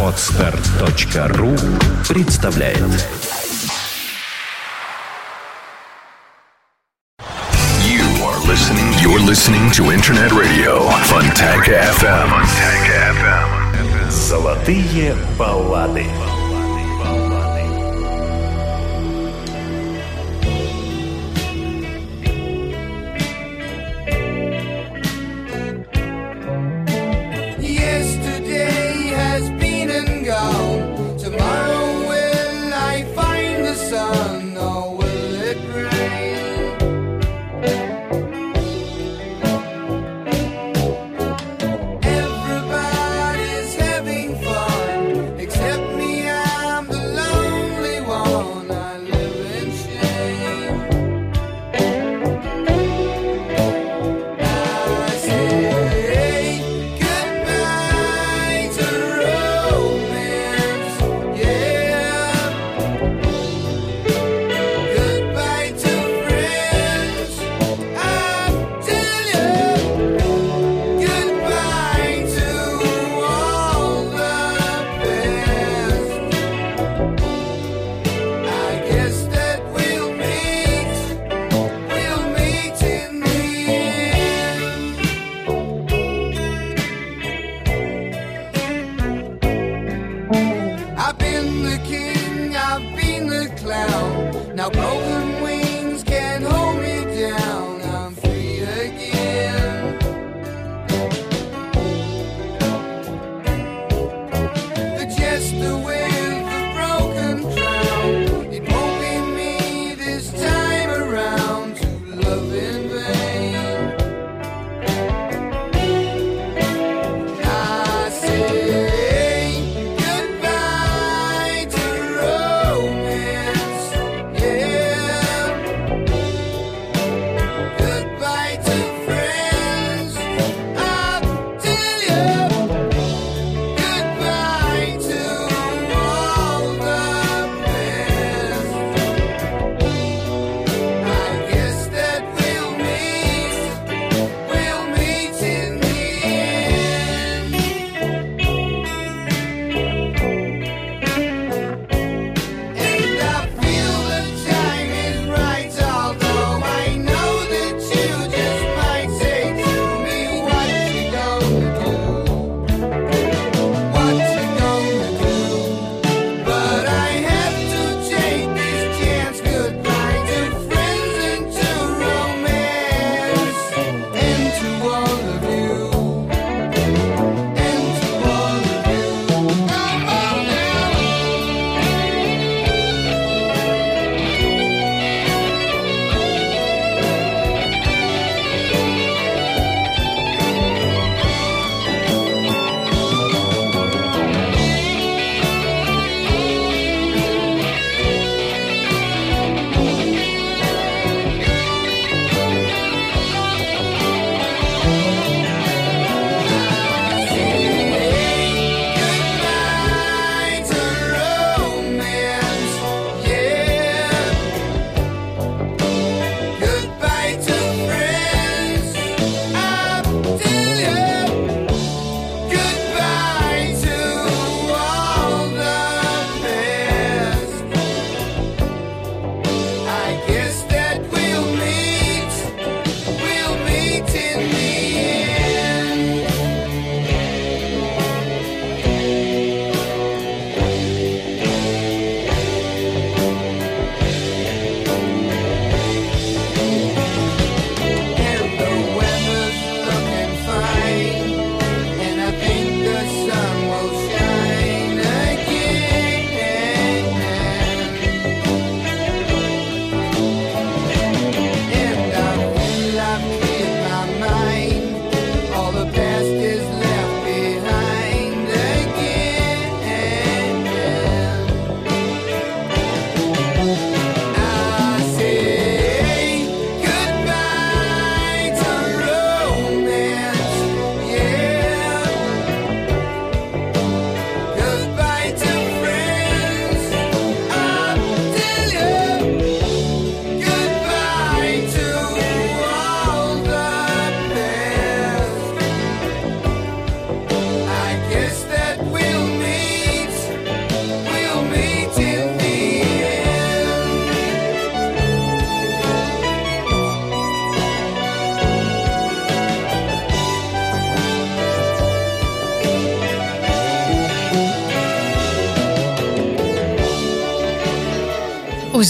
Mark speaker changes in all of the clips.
Speaker 1: Отстар.ру представляет
Speaker 2: You are listening, you're listening to Internet Radio Fontaine FM. Fontaine FM.
Speaker 1: Золотые баллады.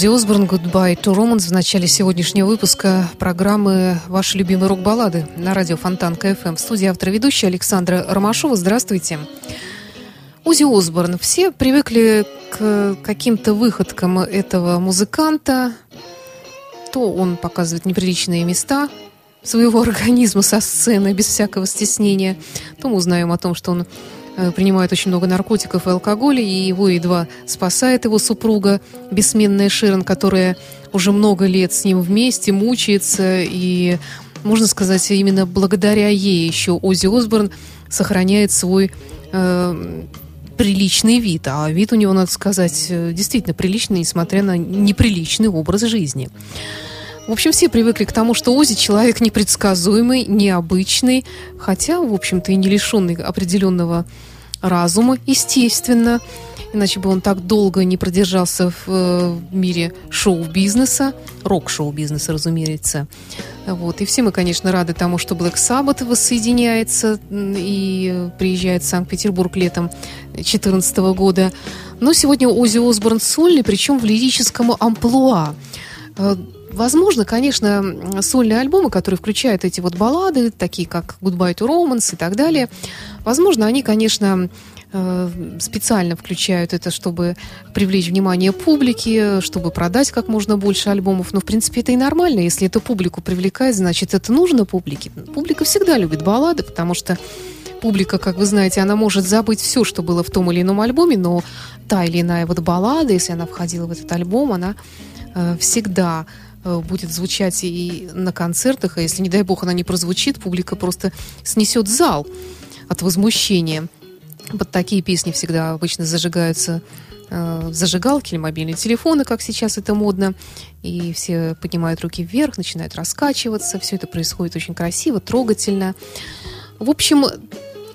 Speaker 3: Оззи Осборн «Goodbye to Romance» в начале сегодняшнего выпуска программы «Ваши любимые рок-баллады» на радио Фонтанка ФМ. В студии автор и ведущая Александра Ромашова. Здравствуйте. Оззи Осборн. Все привыкли к каким-то выходкам этого музыканта. То он показывает неприличные места своего организма со сцены без всякого стеснения, то мы узнаем о том, что он принимает очень много наркотиков и алкоголя, и его едва спасает его супруга, бессменная Широн, которая уже много лет с ним вместе, мучается, и, можно сказать, именно благодаря ей еще Ози Осборн сохраняет свой э, приличный вид. А вид у него, надо сказать, э, действительно приличный, несмотря на неприличный образ жизни. В общем, все привыкли к тому, что Ози человек непредсказуемый, необычный, хотя, в общем-то, и не лишенный определенного разума, естественно. Иначе бы он так долго не продержался в, э, в мире шоу-бизнеса, рок-шоу-бизнеса, разумеется. Вот. И все мы, конечно, рады тому, что Black Sabbath воссоединяется и приезжает в Санкт-Петербург летом 2014 года. Но сегодня Ози Осборн сольный, причем в лирическом амплуа. Возможно, конечно, сольные альбомы, которые включают эти вот баллады, такие как Goodbye to Romance и так далее, возможно, они, конечно, э, специально включают это, чтобы привлечь внимание публики, чтобы продать как можно больше альбомов. Но, в принципе, это и нормально. Если это публику привлекает, значит, это нужно публике. Публика всегда любит баллады, потому что публика, как вы знаете, она может забыть все, что было в том или ином альбоме, но та или иная вот баллада, если она входила в этот альбом, она э, всегда будет звучать и на концертах, а если, не дай бог, она не прозвучит, публика просто снесет зал от возмущения. Под такие песни всегда обычно зажигаются э, зажигалки или мобильные телефоны, как сейчас это модно, и все поднимают руки вверх, начинают раскачиваться, все это происходит очень красиво, трогательно. В общем,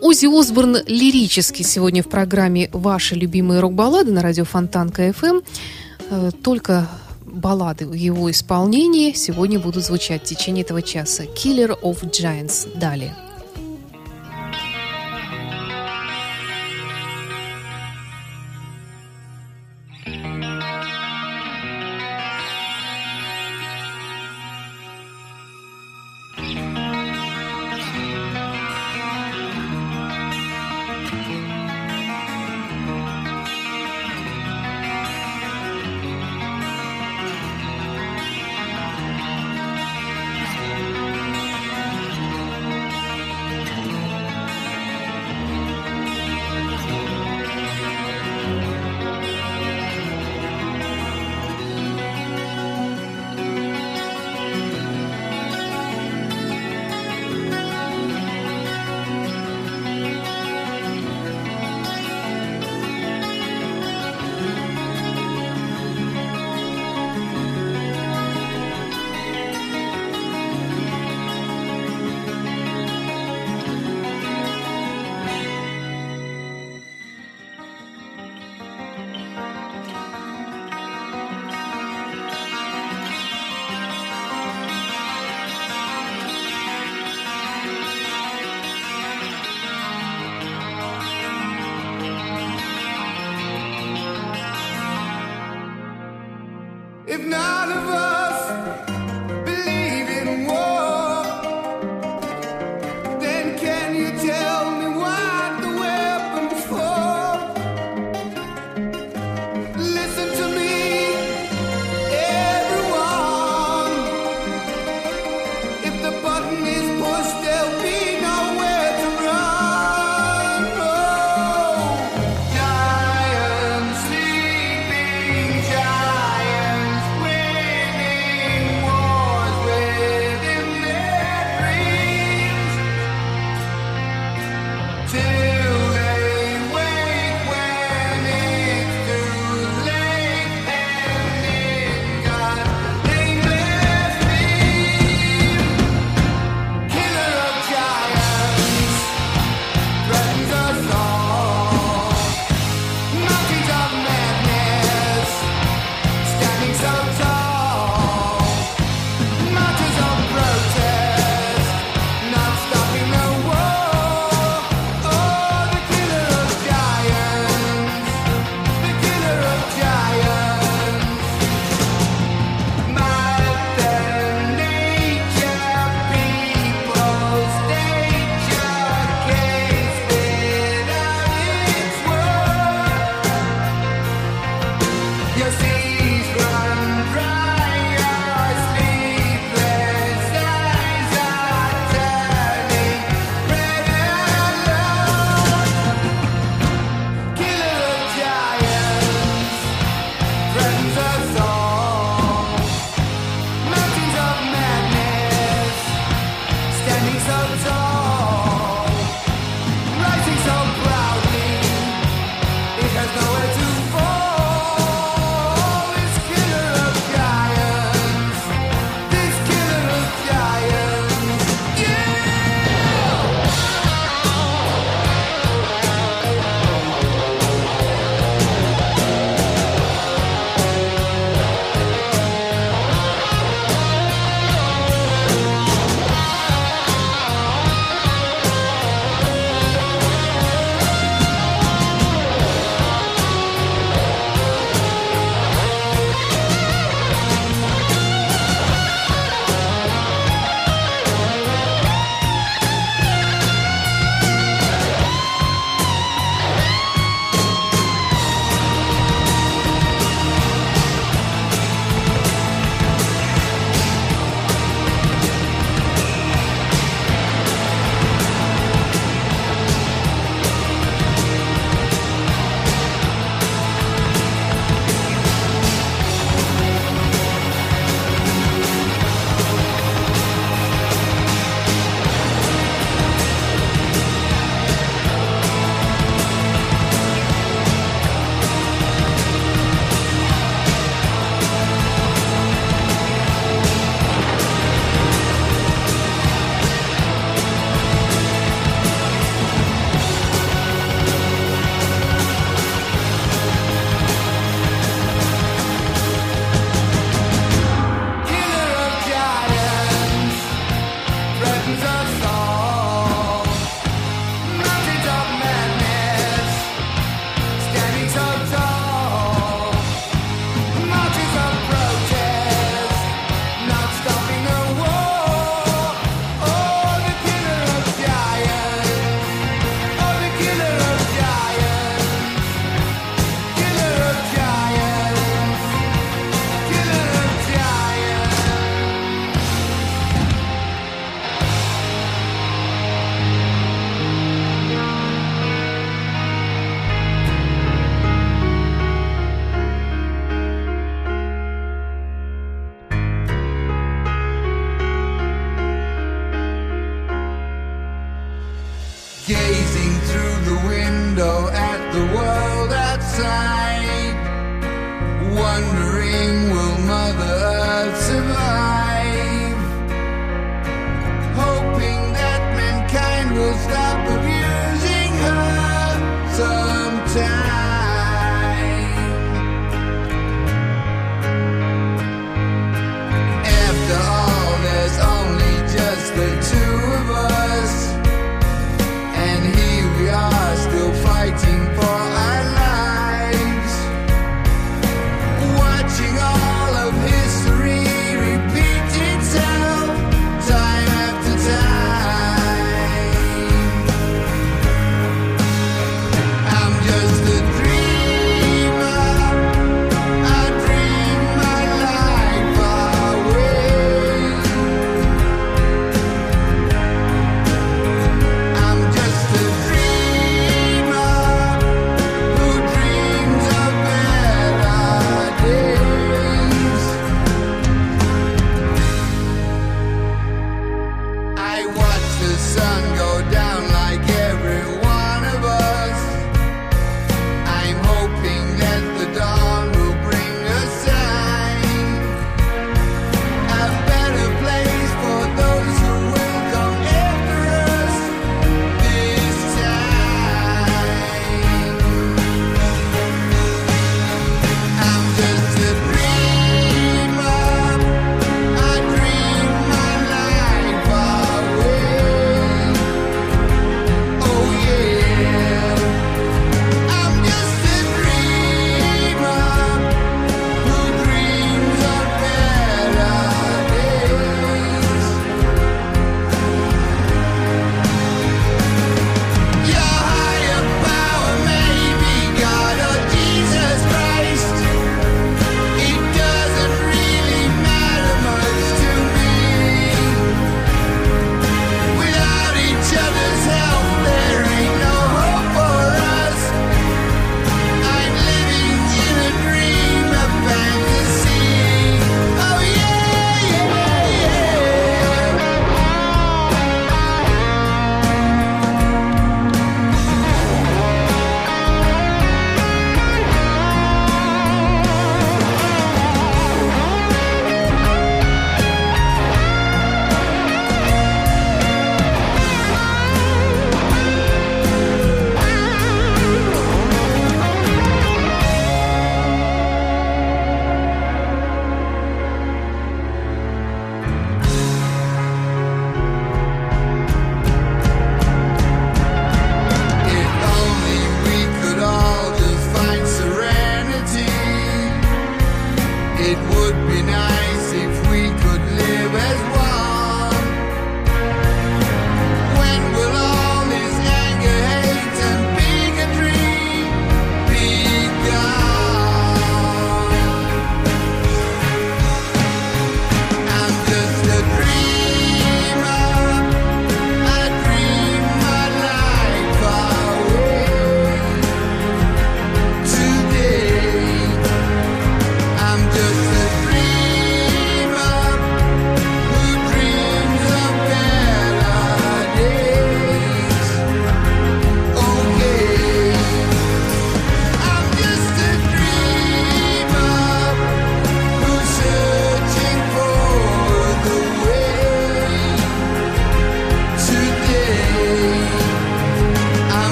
Speaker 3: Ози Осборн лирически сегодня в программе «Ваши любимые рок-баллады» на радио Фонтан КФМ. Э, только баллады в его исполнении сегодня будут звучать в течение этого часа. Killer of Giants. Далее.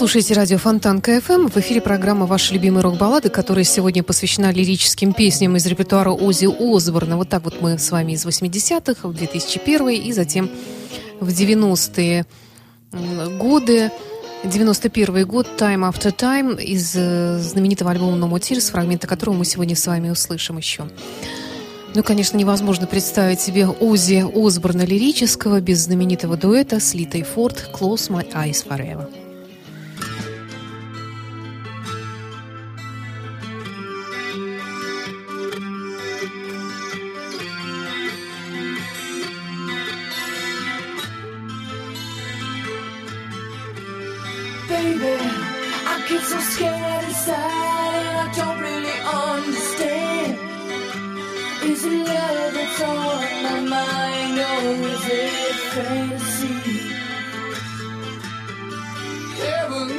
Speaker 3: Слушаете радио Фонтанка FM. В эфире программа «Ваши любимые рок-баллады», которая сегодня посвящена лирическим песням из репертуара Оззи Осборна. Вот так вот мы с вами из 80-х в 2001 и затем в 90-е годы. 91 год «Time After Time» из э, знаменитого альбома «No More Tears», фрагменты которого мы сегодня с вами услышим еще. Ну, конечно, невозможно представить себе Оззи Осборна лирического без знаменитого дуэта с Литой Форд «Close My Eyes Forever».
Speaker 4: Fantasy?
Speaker 1: Heaven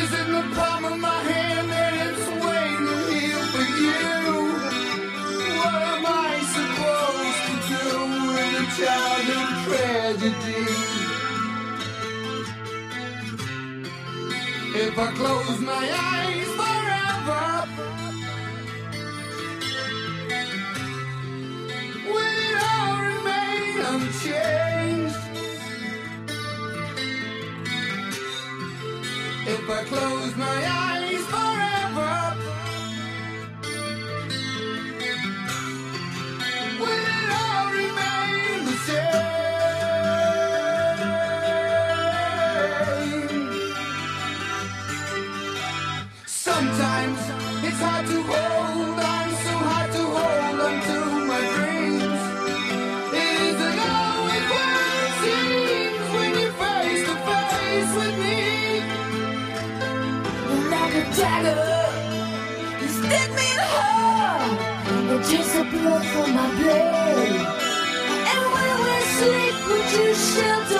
Speaker 1: is in the palm of my hand and it's waiting here for you. What am I supposed to do in a childhood tragedy? If I close my eyes I close my eyes
Speaker 4: dagger, you stick me in the heart and just the blood from my blood. And when we sleep, would you shelter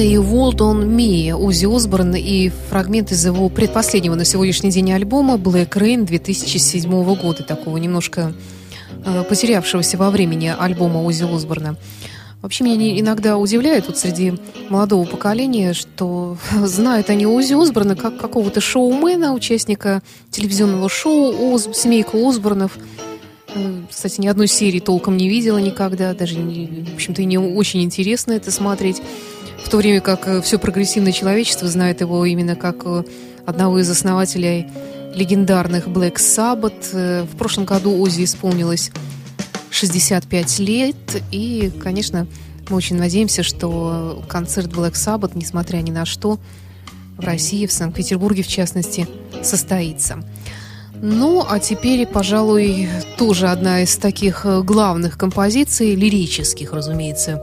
Speaker 3: и World on Me Узи Осборн и фрагмент из его предпоследнего на сегодняшний день альбома Black Rain 2007 года, такого немножко э, потерявшегося во времени альбома Узи Осборна. Вообще меня иногда удивляет вот среди молодого поколения, что знают они Узи Осборна как какого-то шоумена, участника телевизионного шоу Оз, «Семейка Осборнов». Кстати, ни одной серии толком не видела никогда, даже, не- в общем-то, не очень интересно это смотреть. В то время как э, все прогрессивное человечество знает его именно как э, одного из основателей легендарных Black Sabbath. Э, В прошлом году Ози исполнилось 65 лет, и, конечно, мы очень надеемся, что концерт Black Sabbath, несмотря ни на что, в России, в Санкт-Петербурге, в частности, состоится. Ну, а теперь, пожалуй, тоже одна из таких э, главных композиций, лирических, разумеется,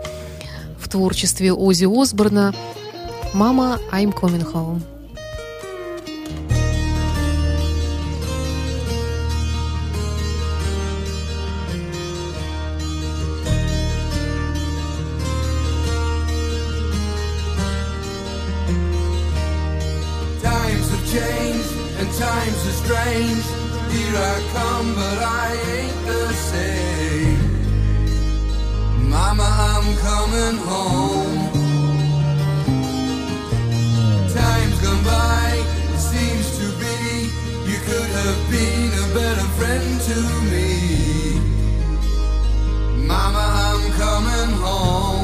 Speaker 3: в творчестве Ози Осборна «Мама, I'm coming home».
Speaker 1: But I ain't the same. Mama, I'm coming home. Time's gone by, it seems to be. You could have been a better friend to me. Mama, I'm coming home.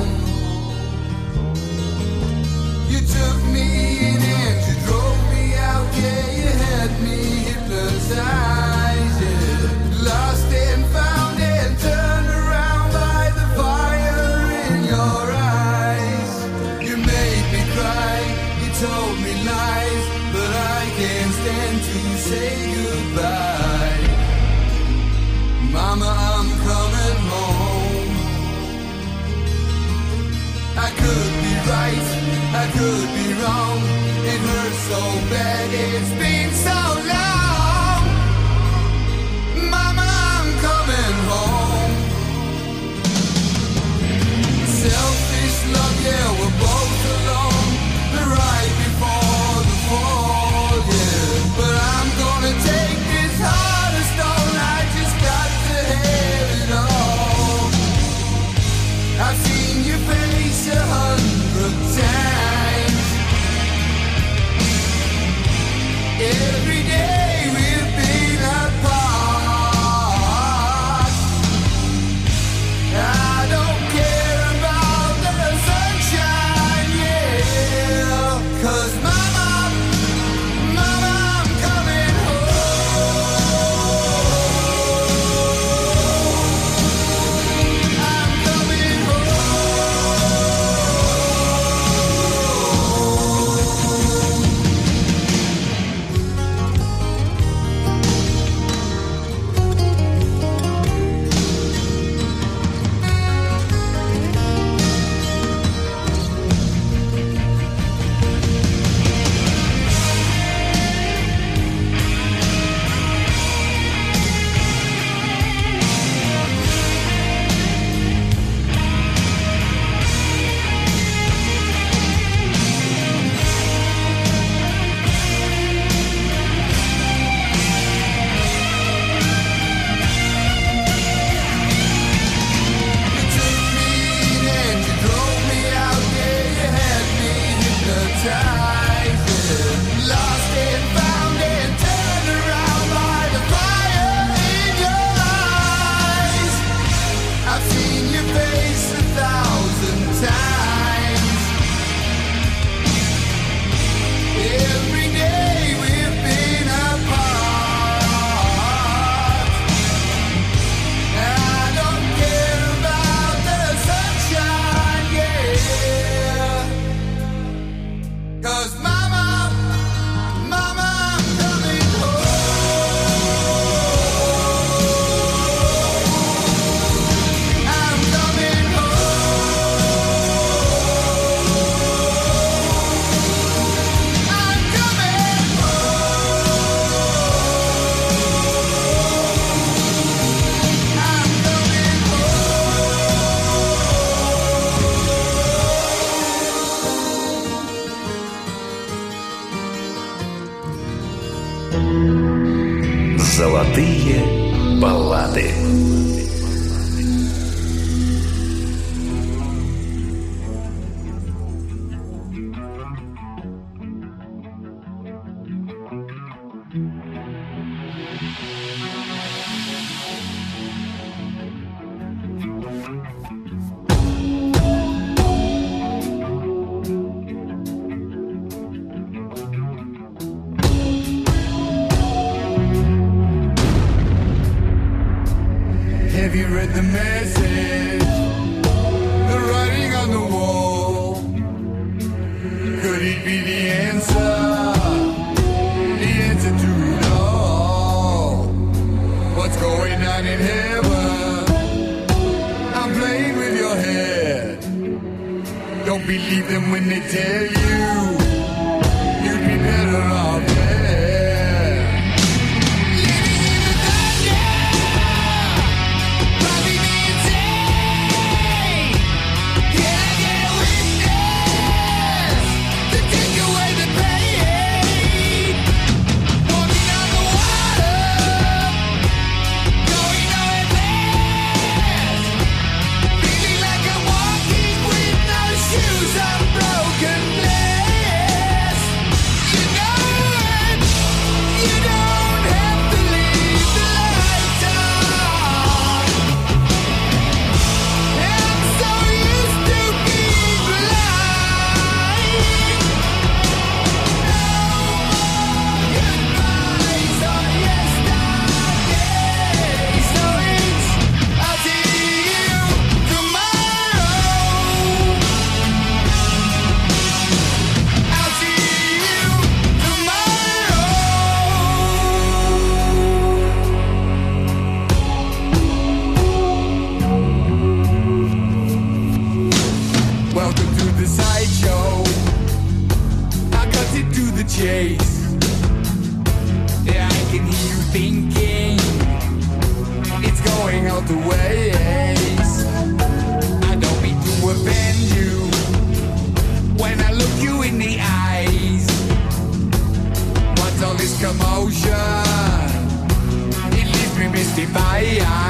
Speaker 1: The message? The writing on the wall. Could it be the answer? The answer to it all. What's going on in heaven? I'm playing with your head. Don't believe them when they tell you the ways. I don't mean to offend you when I look you in the eyes. What's all this commotion? It leaves me mystified.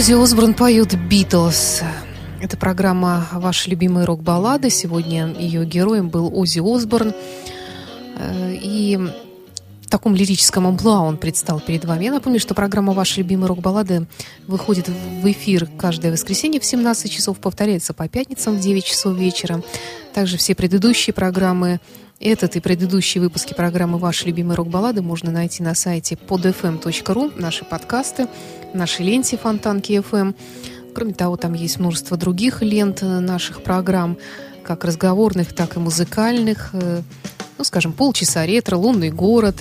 Speaker 3: Ози Осборн поют «Битлз». Это программа «Ваши любимые рок-баллады». Сегодня ее героем был Ози Осборн. Э, И в таком лирическом амплуа он предстал перед вами. Я напомню, что программа «Ваши любимые рок-баллады» выходит в эфир каждое воскресенье в 17 часов, повторяется по пятницам в 9 часов вечера. Также все предыдущие программы, этот и предыдущие выпуски программы «Ваши любимые рок-баллады» можно найти на сайте podfm.ru, наши подкасты, нашей ленте Фонтанки FM. Кроме того, там есть множество других лент э, наших программ, как разговорных, так и музыкальных. Э, Ну, скажем, «Полчаса ретро», «Лунный город»,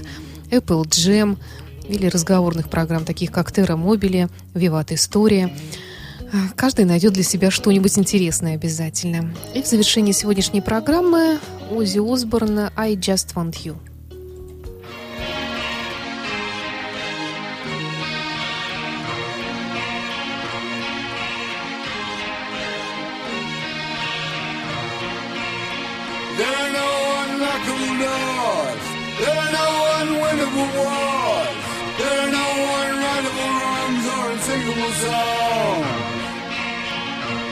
Speaker 3: «Apple Jam» или разговорных программ, таких как «Терра Мобили», «Виват История». Э, Каждый найдет для себя что-нибудь интересное обязательно. И в завершении сегодняшней программы Ози Осборн «I Just Want You».
Speaker 1: Songs.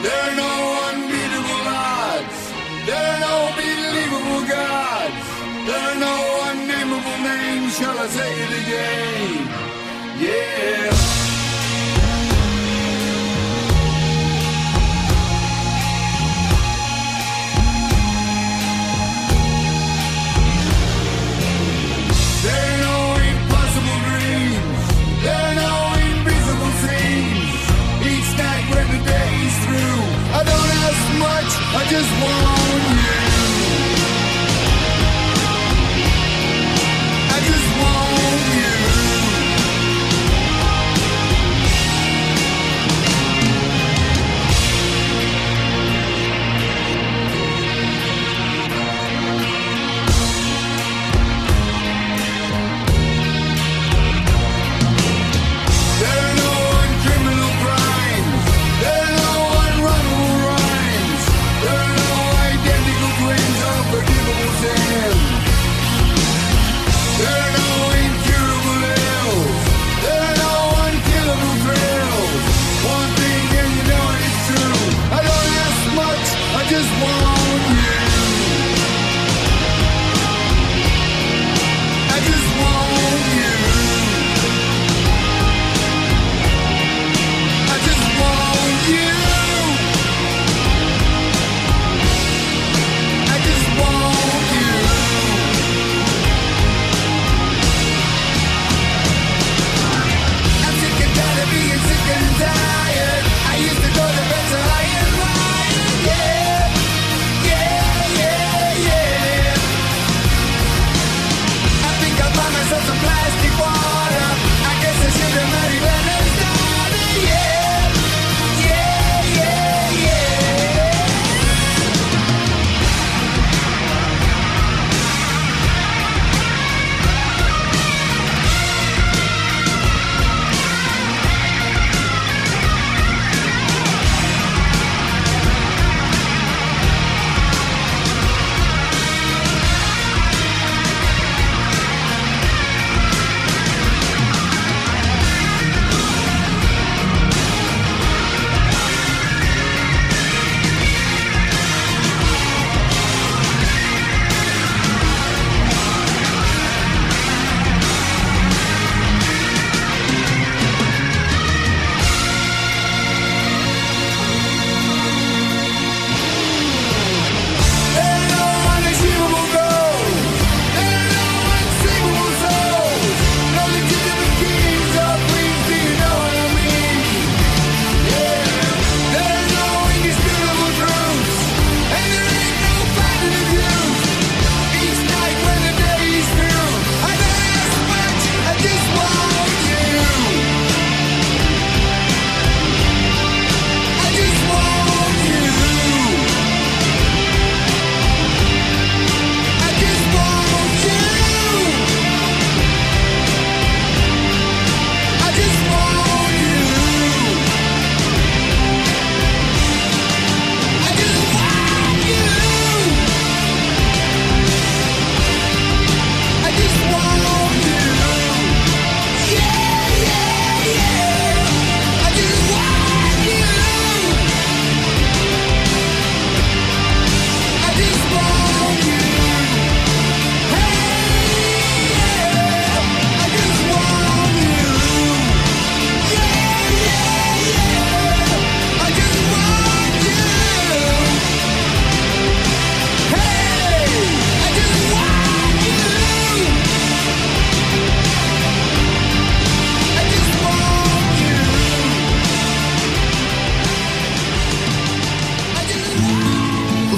Speaker 1: There are no unbeatable odds. There are no believable gods. There are no unnameable names. Shall I say it again? I just want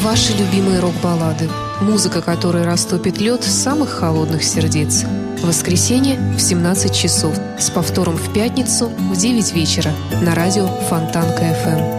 Speaker 3: Ваши любимые рок-баллады. Музыка, которая растопит лед самых холодных сердец. Воскресенье в 17 часов. С повтором в пятницу в 9 вечера на радио
Speaker 1: Фонтанка-ФМ.